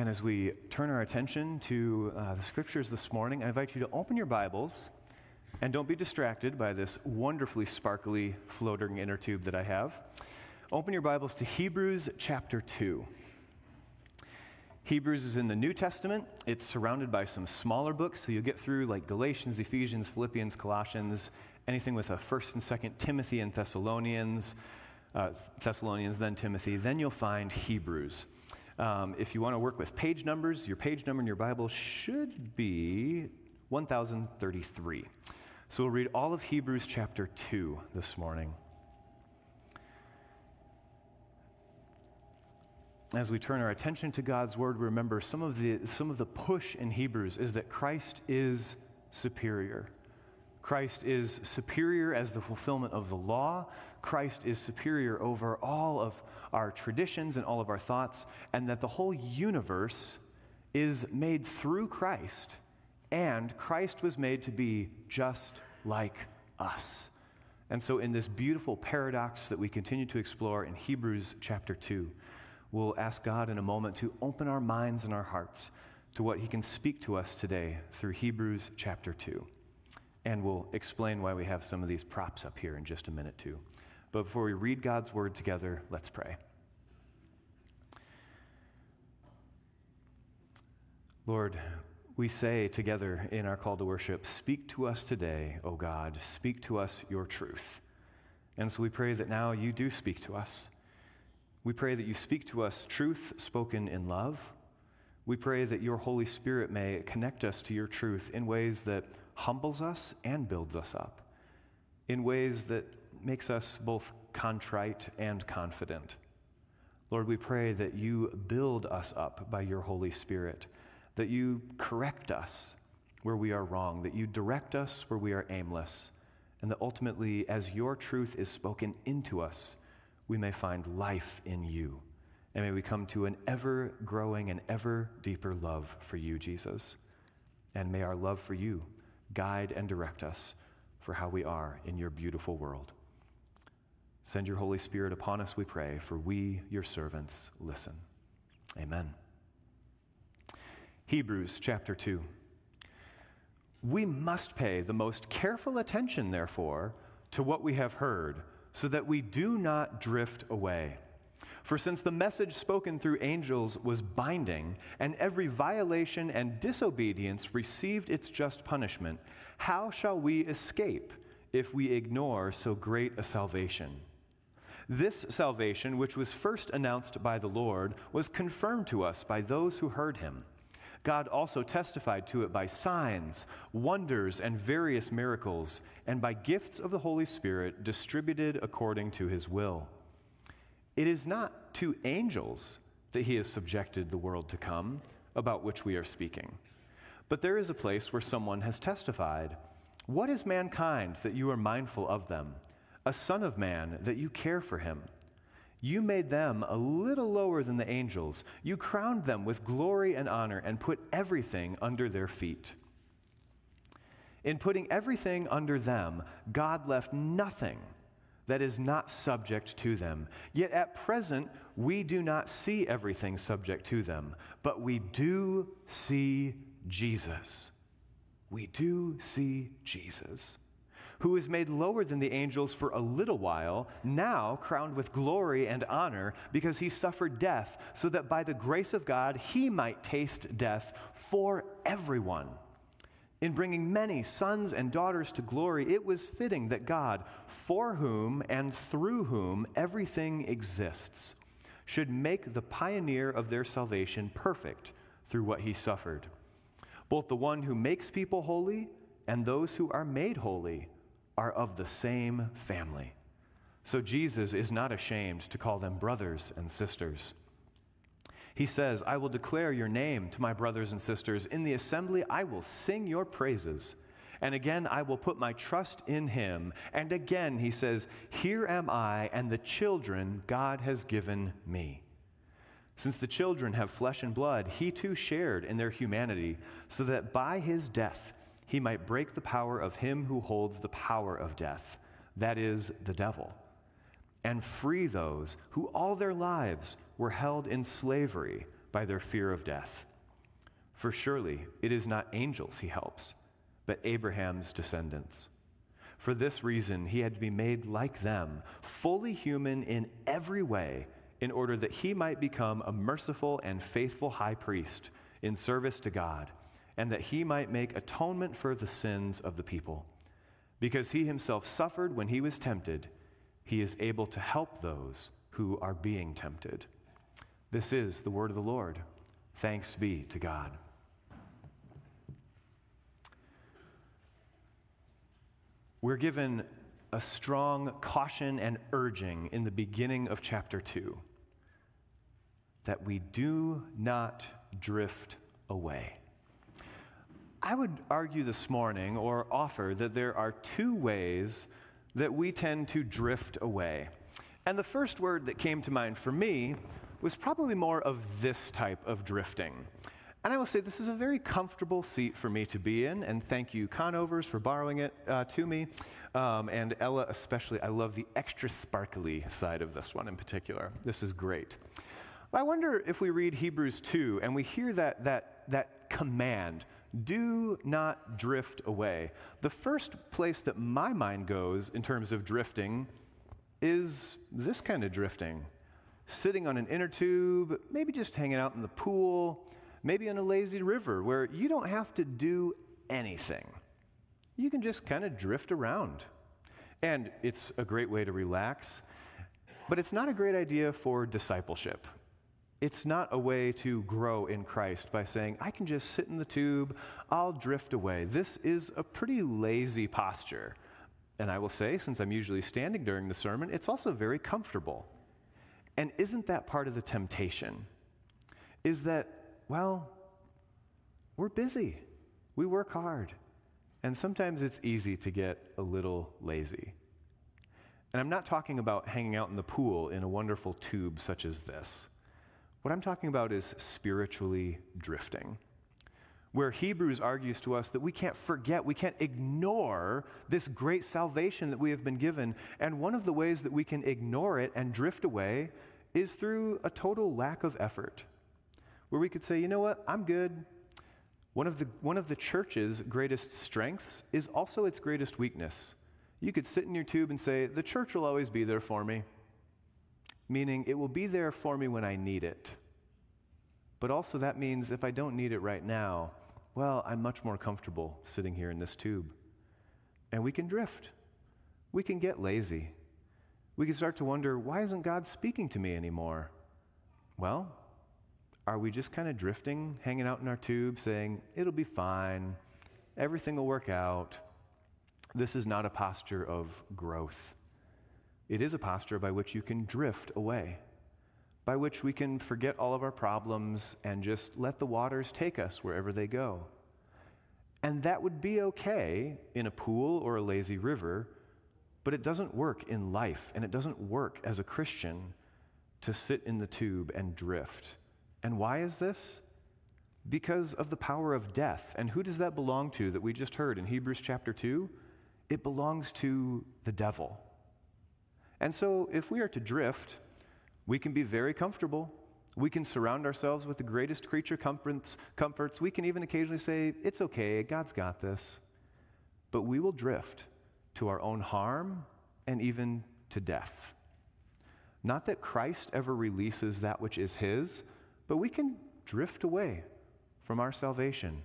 And as we turn our attention to uh, the scriptures this morning, I invite you to open your Bibles and don't be distracted by this wonderfully sparkly floating inner tube that I have. Open your Bibles to Hebrews chapter 2. Hebrews is in the New Testament. It's surrounded by some smaller books, so you'll get through like Galatians, Ephesians, Philippians, Colossians, anything with a 1st and 2nd Timothy and Thessalonians, uh, Thessalonians, then Timothy. Then you'll find Hebrews. Um, if you want to work with page numbers, your page number in your Bible should be 1033. So we'll read all of Hebrews chapter 2 this morning. As we turn our attention to God's word, remember some of the, some of the push in Hebrews is that Christ is superior. Christ is superior as the fulfillment of the law. Christ is superior over all of our traditions and all of our thoughts, and that the whole universe is made through Christ, and Christ was made to be just like us. And so, in this beautiful paradox that we continue to explore in Hebrews chapter 2, we'll ask God in a moment to open our minds and our hearts to what He can speak to us today through Hebrews chapter 2. And we'll explain why we have some of these props up here in just a minute, too. But before we read God's word together, let's pray. Lord, we say together in our call to worship, Speak to us today, O God, speak to us your truth. And so we pray that now you do speak to us. We pray that you speak to us truth spoken in love. We pray that your Holy Spirit may connect us to your truth in ways that humbles us and builds us up, in ways that makes us both contrite and confident. Lord, we pray that you build us up by your Holy Spirit, that you correct us where we are wrong, that you direct us where we are aimless, and that ultimately, as your truth is spoken into us, we may find life in you. And may we come to an ever growing and ever deeper love for you, Jesus. And may our love for you guide and direct us for how we are in your beautiful world. Send your Holy Spirit upon us, we pray, for we, your servants, listen. Amen. Hebrews chapter 2. We must pay the most careful attention, therefore, to what we have heard, so that we do not drift away. For since the message spoken through angels was binding, and every violation and disobedience received its just punishment, how shall we escape if we ignore so great a salvation? This salvation, which was first announced by the Lord, was confirmed to us by those who heard him. God also testified to it by signs, wonders, and various miracles, and by gifts of the Holy Spirit distributed according to his will. It is not to angels that he has subjected the world to come, about which we are speaking. But there is a place where someone has testified What is mankind that you are mindful of them? a son of man, that you care for him. You made them a little lower than the angels. You crowned them with glory and honor and put everything under their feet. In putting everything under them, God left nothing that is not subject to them. Yet at present, we do not see everything subject to them, but we do see Jesus. We do see Jesus who is made lower than the angels for a little while, now crowned with glory and honor, because he suffered death, so that by the grace of God he might taste death for everyone. In bringing many sons and daughters to glory, it was fitting that God, for whom and through whom everything exists, should make the pioneer of their salvation perfect through what he suffered. Both the one who makes people holy and those who are made holy are of the same family. So Jesus is not ashamed to call them brothers and sisters. He says, I will declare your name to my brothers and sisters. In the assembly, I will sing your praises. And again, I will put my trust in him. And again, he says, Here am I and the children God has given me. Since the children have flesh and blood, he too shared in their humanity, so that by his death he might break the power of him who holds the power of death, that is, the devil, and free those who all their lives were held in slavery by their fear of death. For surely it is not angels he helps, but Abraham's descendants. For this reason, he had to be made like them, fully human in every way, in order that he might become a merciful and faithful high priest in service to God, and that he might make atonement for the sins of the people. Because he himself suffered when he was tempted, he is able to help those who are being tempted. This is the word of the Lord. Thanks be to God. We're given a strong caution and urging in the beginning of chapter 2 that we do not drift away. I would argue this morning or offer that there are two ways that we tend to drift away. And the first word that came to mind for me was probably more of this type of drifting. And I will say this is a very comfortable seat for me to be in, and thank you, Conovers, for borrowing it uh, to me. Um, and Ella, especially, I love the extra sparkly side of this one in particular. This is great. I wonder if we read Hebrews 2 and we hear that, that, that command do not drift away. The first place that my mind goes in terms of drifting is this kind of drifting sitting on an inner tube, maybe just hanging out in the pool, maybe on a lazy river where you don't have to do anything. You can just kind of drift around. And it's a great way to relax, but it's not a great idea for discipleship. It's not a way to grow in Christ by saying, I can just sit in the tube, I'll drift away. This is a pretty lazy posture. And I will say, since I'm usually standing during the sermon, it's also very comfortable. And isn't that part of the temptation? Is that, well, we're busy, we work hard, and sometimes it's easy to get a little lazy. And I'm not talking about hanging out in the pool in a wonderful tube such as this. What I'm talking about is spiritually drifting, where Hebrews argues to us that we can't forget, we can't ignore this great salvation that we have been given. And one of the ways that we can ignore it and drift away is through a total lack of effort, where we could say, you know what, I'm good. One of the, one of the church's greatest strengths is also its greatest weakness. You could sit in your tube and say, the church will always be there for me meaning it will be there for me when I need it. But also, that means if I don't need it right now, well, I'm much more comfortable sitting here in this tube. And we can drift. We can get lazy. We can start to wonder, why isn't God speaking to me anymore? Well, are we just kind of drifting, hanging out in our tube, saying, it'll be fine, everything will work out? This is not a posture of growth. It is a posture by which you can drift away, by which we can forget all of our problems and just let the waters take us wherever they go. And that would be okay in a pool or a lazy river, but it doesn't work in life, and it doesn't work as a Christian to sit in the tube and drift. And why is this? Because of the power of death. And who does that belong to that we just heard in Hebrews chapter 2? It belongs to the devil. And so, if we are to drift, we can be very comfortable. We can surround ourselves with the greatest creature comforts, comforts. We can even occasionally say, It's okay, God's got this. But we will drift to our own harm and even to death. Not that Christ ever releases that which is His, but we can drift away from our salvation.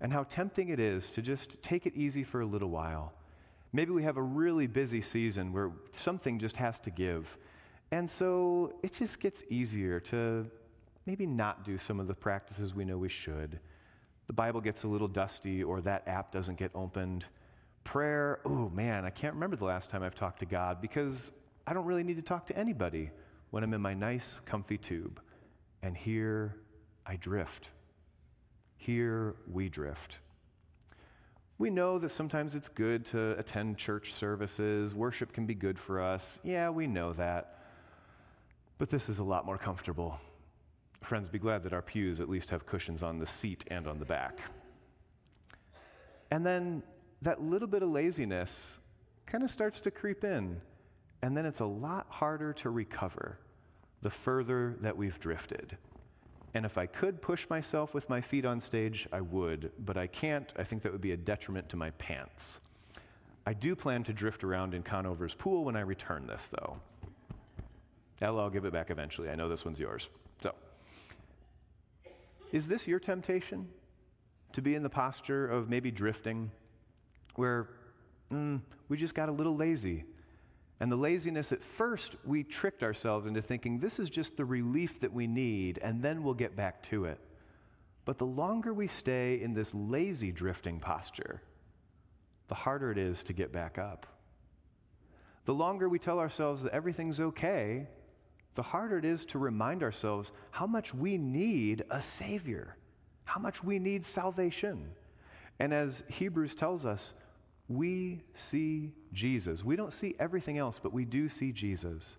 And how tempting it is to just take it easy for a little while Maybe we have a really busy season where something just has to give. And so it just gets easier to maybe not do some of the practices we know we should. The Bible gets a little dusty, or that app doesn't get opened. Prayer, oh man, I can't remember the last time I've talked to God because I don't really need to talk to anybody when I'm in my nice, comfy tube. And here I drift. Here we drift. We know that sometimes it's good to attend church services, worship can be good for us. Yeah, we know that. But this is a lot more comfortable. Friends, be glad that our pews at least have cushions on the seat and on the back. And then that little bit of laziness kind of starts to creep in, and then it's a lot harder to recover the further that we've drifted. And if I could push myself with my feet on stage, I would, but I can't. I think that would be a detriment to my pants. I do plan to drift around in Conover's pool when I return this, though. Ella, I'll give it back eventually. I know this one's yours. So, is this your temptation? To be in the posture of maybe drifting, where mm, we just got a little lazy. And the laziness, at first, we tricked ourselves into thinking this is just the relief that we need, and then we'll get back to it. But the longer we stay in this lazy drifting posture, the harder it is to get back up. The longer we tell ourselves that everything's okay, the harder it is to remind ourselves how much we need a Savior, how much we need salvation. And as Hebrews tells us, we see Jesus. We don't see everything else, but we do see Jesus.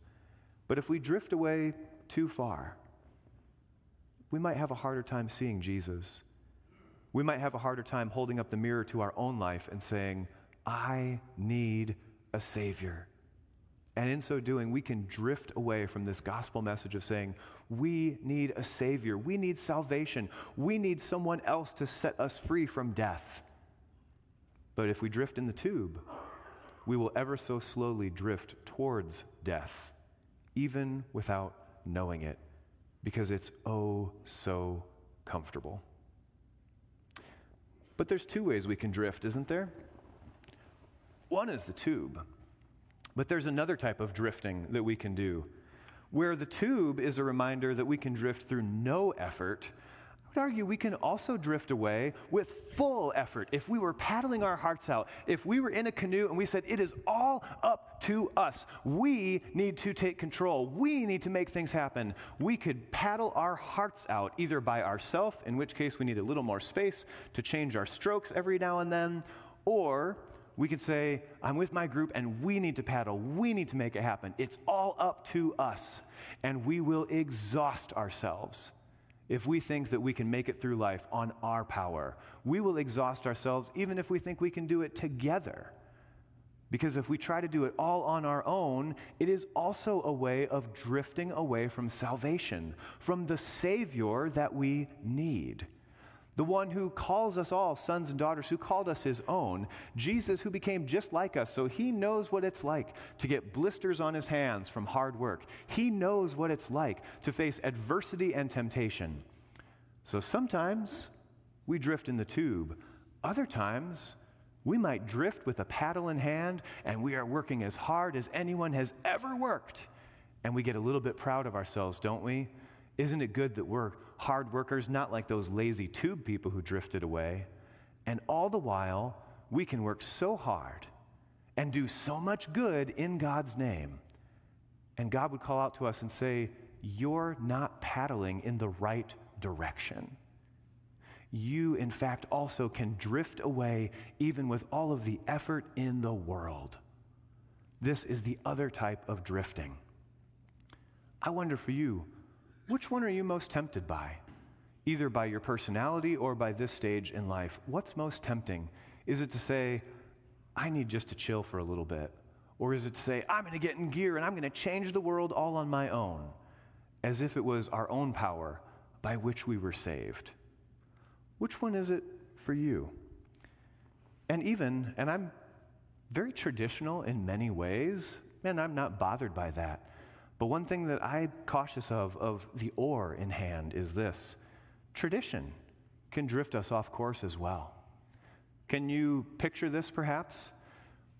But if we drift away too far, we might have a harder time seeing Jesus. We might have a harder time holding up the mirror to our own life and saying, I need a Savior. And in so doing, we can drift away from this gospel message of saying, we need a Savior. We need salvation. We need someone else to set us free from death. But if we drift in the tube, we will ever so slowly drift towards death, even without knowing it, because it's oh so comfortable. But there's two ways we can drift, isn't there? One is the tube. But there's another type of drifting that we can do, where the tube is a reminder that we can drift through no effort. Would argue we can also drift away with full effort. If we were paddling our hearts out, if we were in a canoe and we said, It is all up to us, we need to take control, we need to make things happen, we could paddle our hearts out either by ourselves, in which case we need a little more space to change our strokes every now and then, or we could say, I'm with my group and we need to paddle. We need to make it happen. It's all up to us. And we will exhaust ourselves if we think that we can make it through life on our power. We will exhaust ourselves even if we think we can do it together. Because if we try to do it all on our own, it is also a way of drifting away from salvation, from the Savior that we need the one who calls us all sons and daughters, who called us his own, Jesus, who became just like us, so he knows what it's like to get blisters on his hands from hard work. He knows what it's like to face adversity and temptation. So sometimes we drift in the tube, other times we might drift with a paddle in hand and we are working as hard as anyone has ever worked. And we get a little bit proud of ourselves, don't we? Isn't it good that we're hard workers, not like those lazy tube people who drifted away? And all the while, we can work so hard and do so much good in God's name. And God would call out to us and say, You're not paddling in the right direction. You, in fact, also can drift away even with all of the effort in the world. This is the other type of drifting. I wonder for you, which one are you most tempted by? Either by your personality or by this stage in life. What's most tempting? Is it to say, I need just to chill for a little bit? Or is it to say, I'm going to get in gear and I'm going to change the world all on my own? As if it was our own power by which we were saved. Which one is it for you? And even, and I'm very traditional in many ways, and I'm not bothered by that. But one thing that I'm cautious of, of the oar in hand, is this tradition can drift us off course as well. Can you picture this perhaps?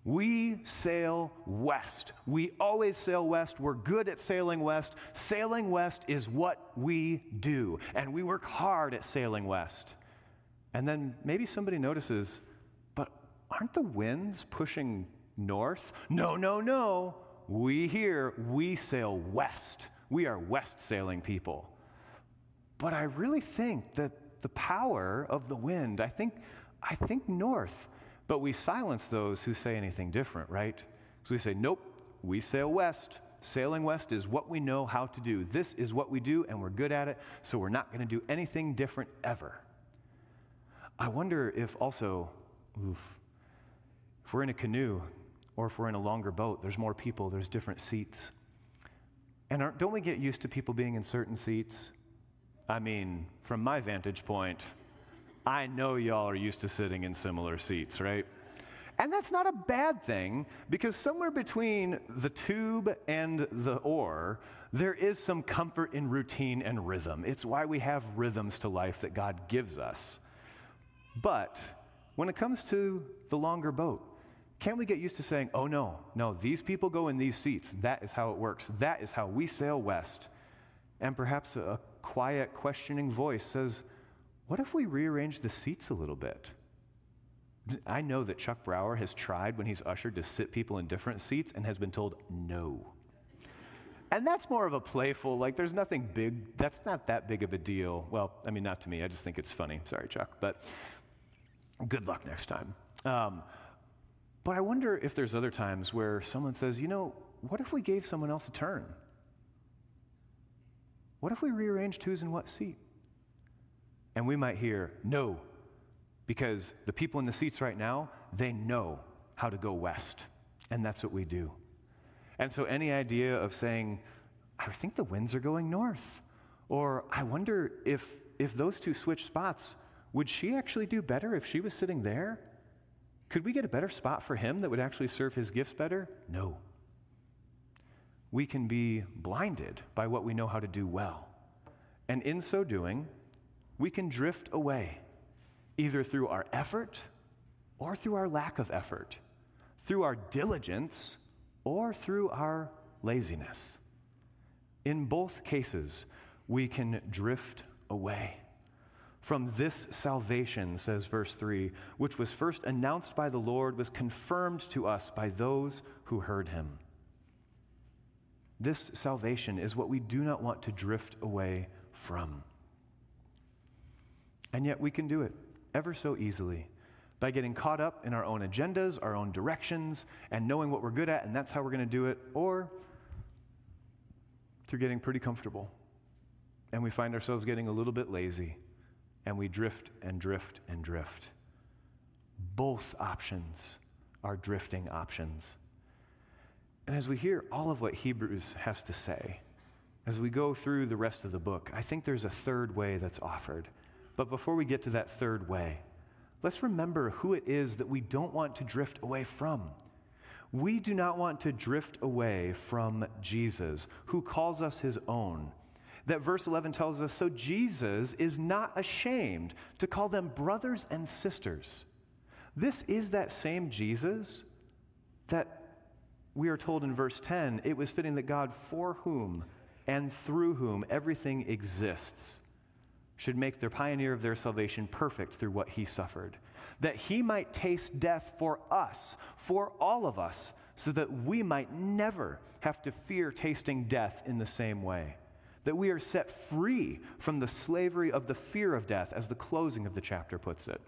We sail west. We always sail west. We're good at sailing west. Sailing west is what we do, and we work hard at sailing west. And then maybe somebody notices, but aren't the winds pushing north? No, no, no. We here, we sail west. We are west sailing people. But I really think that the power of the wind, I think, I think north. But we silence those who say anything different, right? So we say, nope, we sail west. Sailing west is what we know how to do. This is what we do, and we're good at it, so we're not going to do anything different ever. I wonder if also, oof, if we're in a canoe or if we're in a longer boat, there's more people, there's different seats. And don't we get used to people being in certain seats? I mean, from my vantage point, I know y'all are used to sitting in similar seats, right? And that's not a bad thing because somewhere between the tube and the oar, there is some comfort in routine and rhythm. It's why we have rhythms to life that God gives us. But when it comes to the longer boat, can't we get used to saying, oh no, no, these people go in these seats. That is how it works. That is how we sail west. And perhaps a quiet, questioning voice says, what if we rearrange the seats a little bit? I know that Chuck Brower has tried when he's ushered to sit people in different seats and has been told no. And that's more of a playful, like, there's nothing big, that's not that big of a deal. Well, I mean, not to me, I just think it's funny. Sorry, Chuck, but good luck next time. Um, but I wonder if there's other times where someone says, you know, what if we gave someone else a turn? What if we rearranged who's in what seat? And we might hear, no, because the people in the seats right now, they know how to go west. And that's what we do. And so, any idea of saying, I think the winds are going north, or I wonder if, if those two switch spots, would she actually do better if she was sitting there? Could we get a better spot for him that would actually serve his gifts better? No. We can be blinded by what we know how to do well. And in so doing, we can drift away either through our effort or through our lack of effort, through our diligence or through our laziness. In both cases, we can drift away. From this salvation, says verse 3, which was first announced by the Lord, was confirmed to us by those who heard him. This salvation is what we do not want to drift away from. And yet we can do it ever so easily by getting caught up in our own agendas, our own directions, and knowing what we're good at, and that's how we're going to do it, or through getting pretty comfortable. And we find ourselves getting a little bit lazy, and we drift and drift and drift. Both options are drifting options. And as we hear all of what Hebrews has to say, as we go through the rest of the book, I think there's a third way that's offered. But before we get to that third way, let's remember who it is that we don't want to drift away from. We do not want to drift away from Jesus, who calls us his own. That verse 11 tells us so Jesus is not ashamed to call them brothers and sisters. This is that same Jesus that we are told in verse 10 it was fitting that God, for whom and through whom everything exists, should make the pioneer of their salvation perfect through what he suffered, that he might taste death for us, for all of us, so that we might never have to fear tasting death in the same way. That we are set free from the slavery of the fear of death, as the closing of the chapter puts it.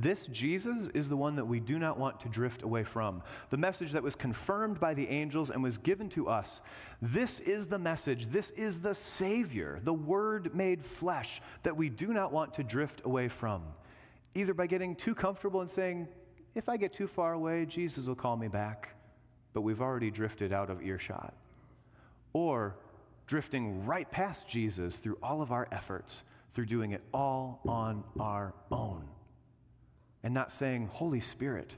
This Jesus is the one that we do not want to drift away from. The message that was confirmed by the angels and was given to us. This is the message. This is the Savior, the Word made flesh that we do not want to drift away from. Either by getting too comfortable and saying, if I get too far away, Jesus will call me back. But we've already drifted out of earshot. Or drifting right past Jesus through all of our efforts, through doing it all on our own and not saying, Holy Spirit,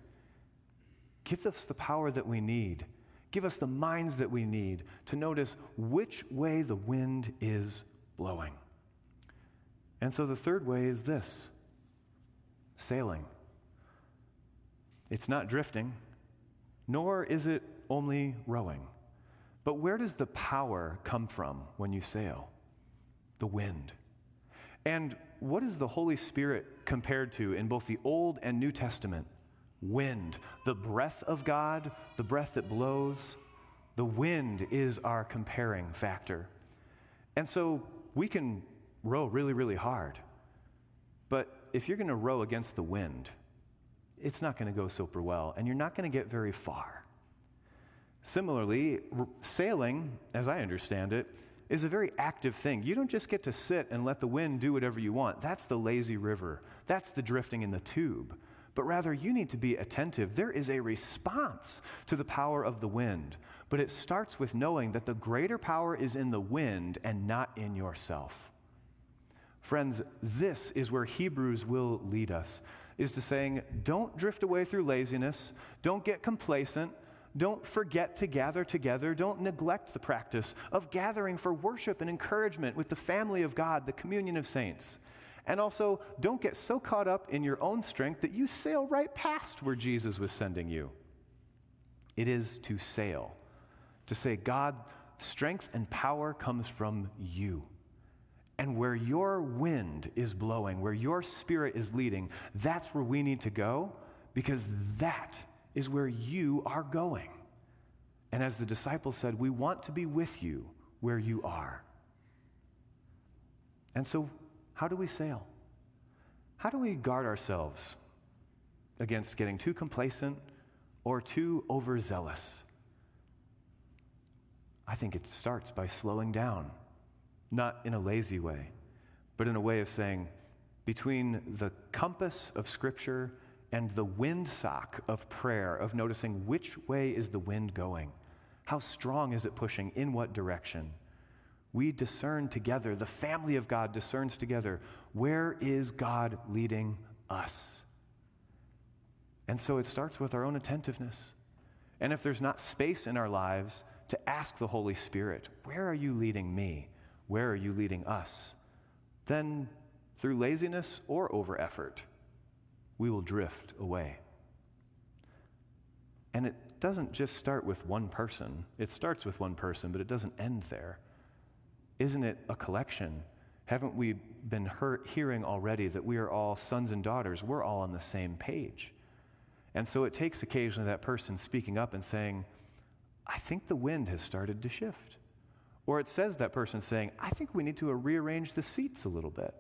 give us the power that we need. Give us the minds that we need to notice which way the wind is blowing. And so the third way is this sailing. It's not drifting, nor is it only rowing. But where does the power come from when you sail? The wind. And what is the Holy Spirit compared to in both the Old and New Testament? Wind, the breath of God, the breath that blows. The wind is our comparing factor. And so we can row really, really hard. But if you're going to row against the wind, it's not going to go super well, and you're not going to get very far. Similarly, sailing, as I understand it, is a very active thing. You don't just get to sit and let the wind do whatever you want. That's the lazy river. That's the drifting in the tube. But rather, you need to be attentive. There is a response to the power of the wind, but it starts with knowing that the greater power is in the wind and not in yourself. Friends, this is where Hebrews will lead us, is to saying, don't drift away through laziness, don't get complacent, don't forget to gather together, don't neglect the practice of gathering for worship and encouragement with the family of God, the communion of saints. And also, don't get so caught up in your own strength that you sail right past where Jesus was sending you. It is to sail, to say, God, strength and power comes from you. And where your wind is blowing, where your spirit is leading, that's where we need to go because that is where you are going. And as the disciples said, we want to be with you where you are. And so, how do we sail? How do we guard ourselves against getting too complacent or too overzealous? I think it starts by slowing down not in a lazy way, but in a way of saying, between the compass of Scripture and the windsock of prayer, of noticing which way is the wind going? How strong is it pushing? In what direction? We discern together, the family of God discerns together, where is God leading us? And so it starts with our own attentiveness. And if there's not space in our lives to ask the Holy Spirit, where are you leading me? Where are you leading us? Then, through laziness or over effort, we will drift away. And it doesn't just start with one person. It starts with one person, but it doesn't end there. Isn't it a collection? Haven't we been hearing already that we are all sons and daughters? We're all on the same page. And so it takes occasionally that person speaking up and saying, I think the wind has started to shift. Or it says that person saying, I think we need to rearrange the seats a little bit.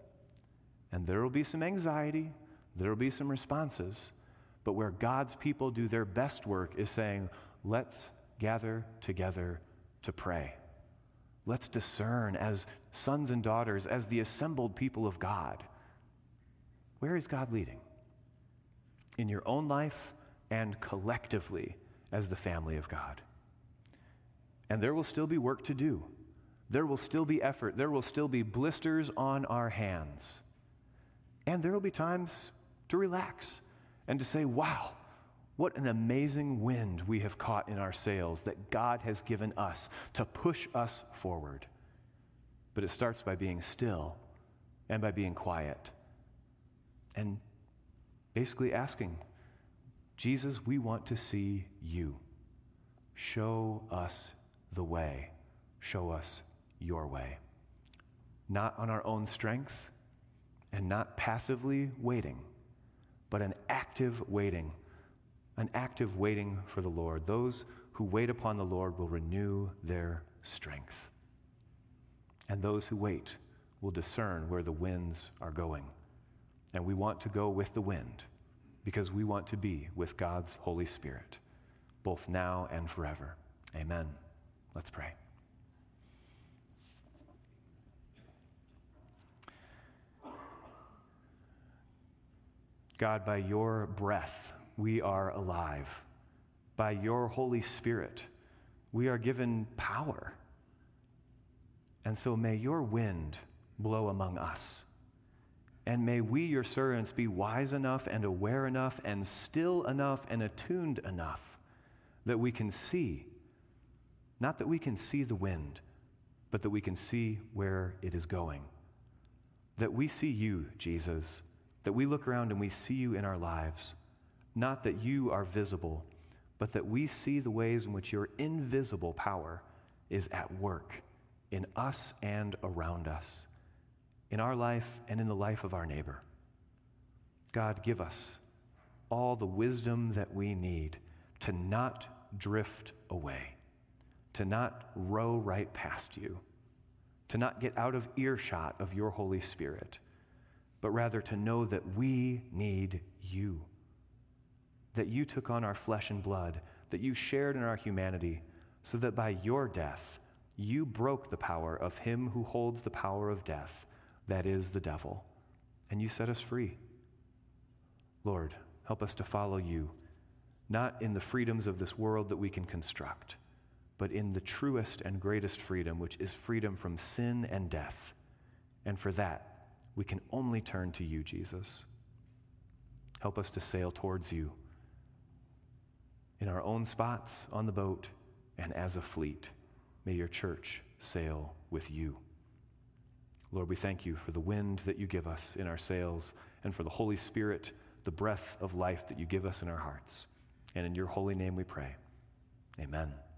And there will be some anxiety, there will be some responses. But where God's people do their best work is saying, let's gather together to pray. Let's discern as sons and daughters, as the assembled people of God. Where is God leading? In your own life and collectively as the family of God. And there will still be work to do there will still be effort. There will still be blisters on our hands. And there will be times to relax and to say, wow, what an amazing wind we have caught in our sails that God has given us to push us forward. But it starts by being still and by being quiet and basically asking, Jesus, we want to see you. Show us the way. Show us your way. Not on our own strength and not passively waiting, but an active waiting, an active waiting for the Lord. Those who wait upon the Lord will renew their strength. And those who wait will discern where the winds are going. And we want to go with the wind because we want to be with God's Holy Spirit, both now and forever. Amen. Let's pray. God, by your breath, we are alive. By your Holy Spirit, we are given power. And so may your wind blow among us. And may we, your servants, be wise enough and aware enough and still enough and attuned enough that we can see, not that we can see the wind, but that we can see where it is going. That we see you, Jesus that we look around and we see you in our lives, not that you are visible, but that we see the ways in which your invisible power is at work in us and around us, in our life and in the life of our neighbor. God, give us all the wisdom that we need to not drift away, to not row right past you, to not get out of earshot of your Holy Spirit but rather to know that we need you. That you took on our flesh and blood, that you shared in our humanity, so that by your death, you broke the power of him who holds the power of death, that is the devil, and you set us free. Lord, help us to follow you, not in the freedoms of this world that we can construct, but in the truest and greatest freedom, which is freedom from sin and death. And for that, we can only turn to you, Jesus. Help us to sail towards you in our own spots on the boat and as a fleet. May your church sail with you. Lord, we thank you for the wind that you give us in our sails and for the Holy Spirit, the breath of life that you give us in our hearts. And in your holy name we pray. Amen.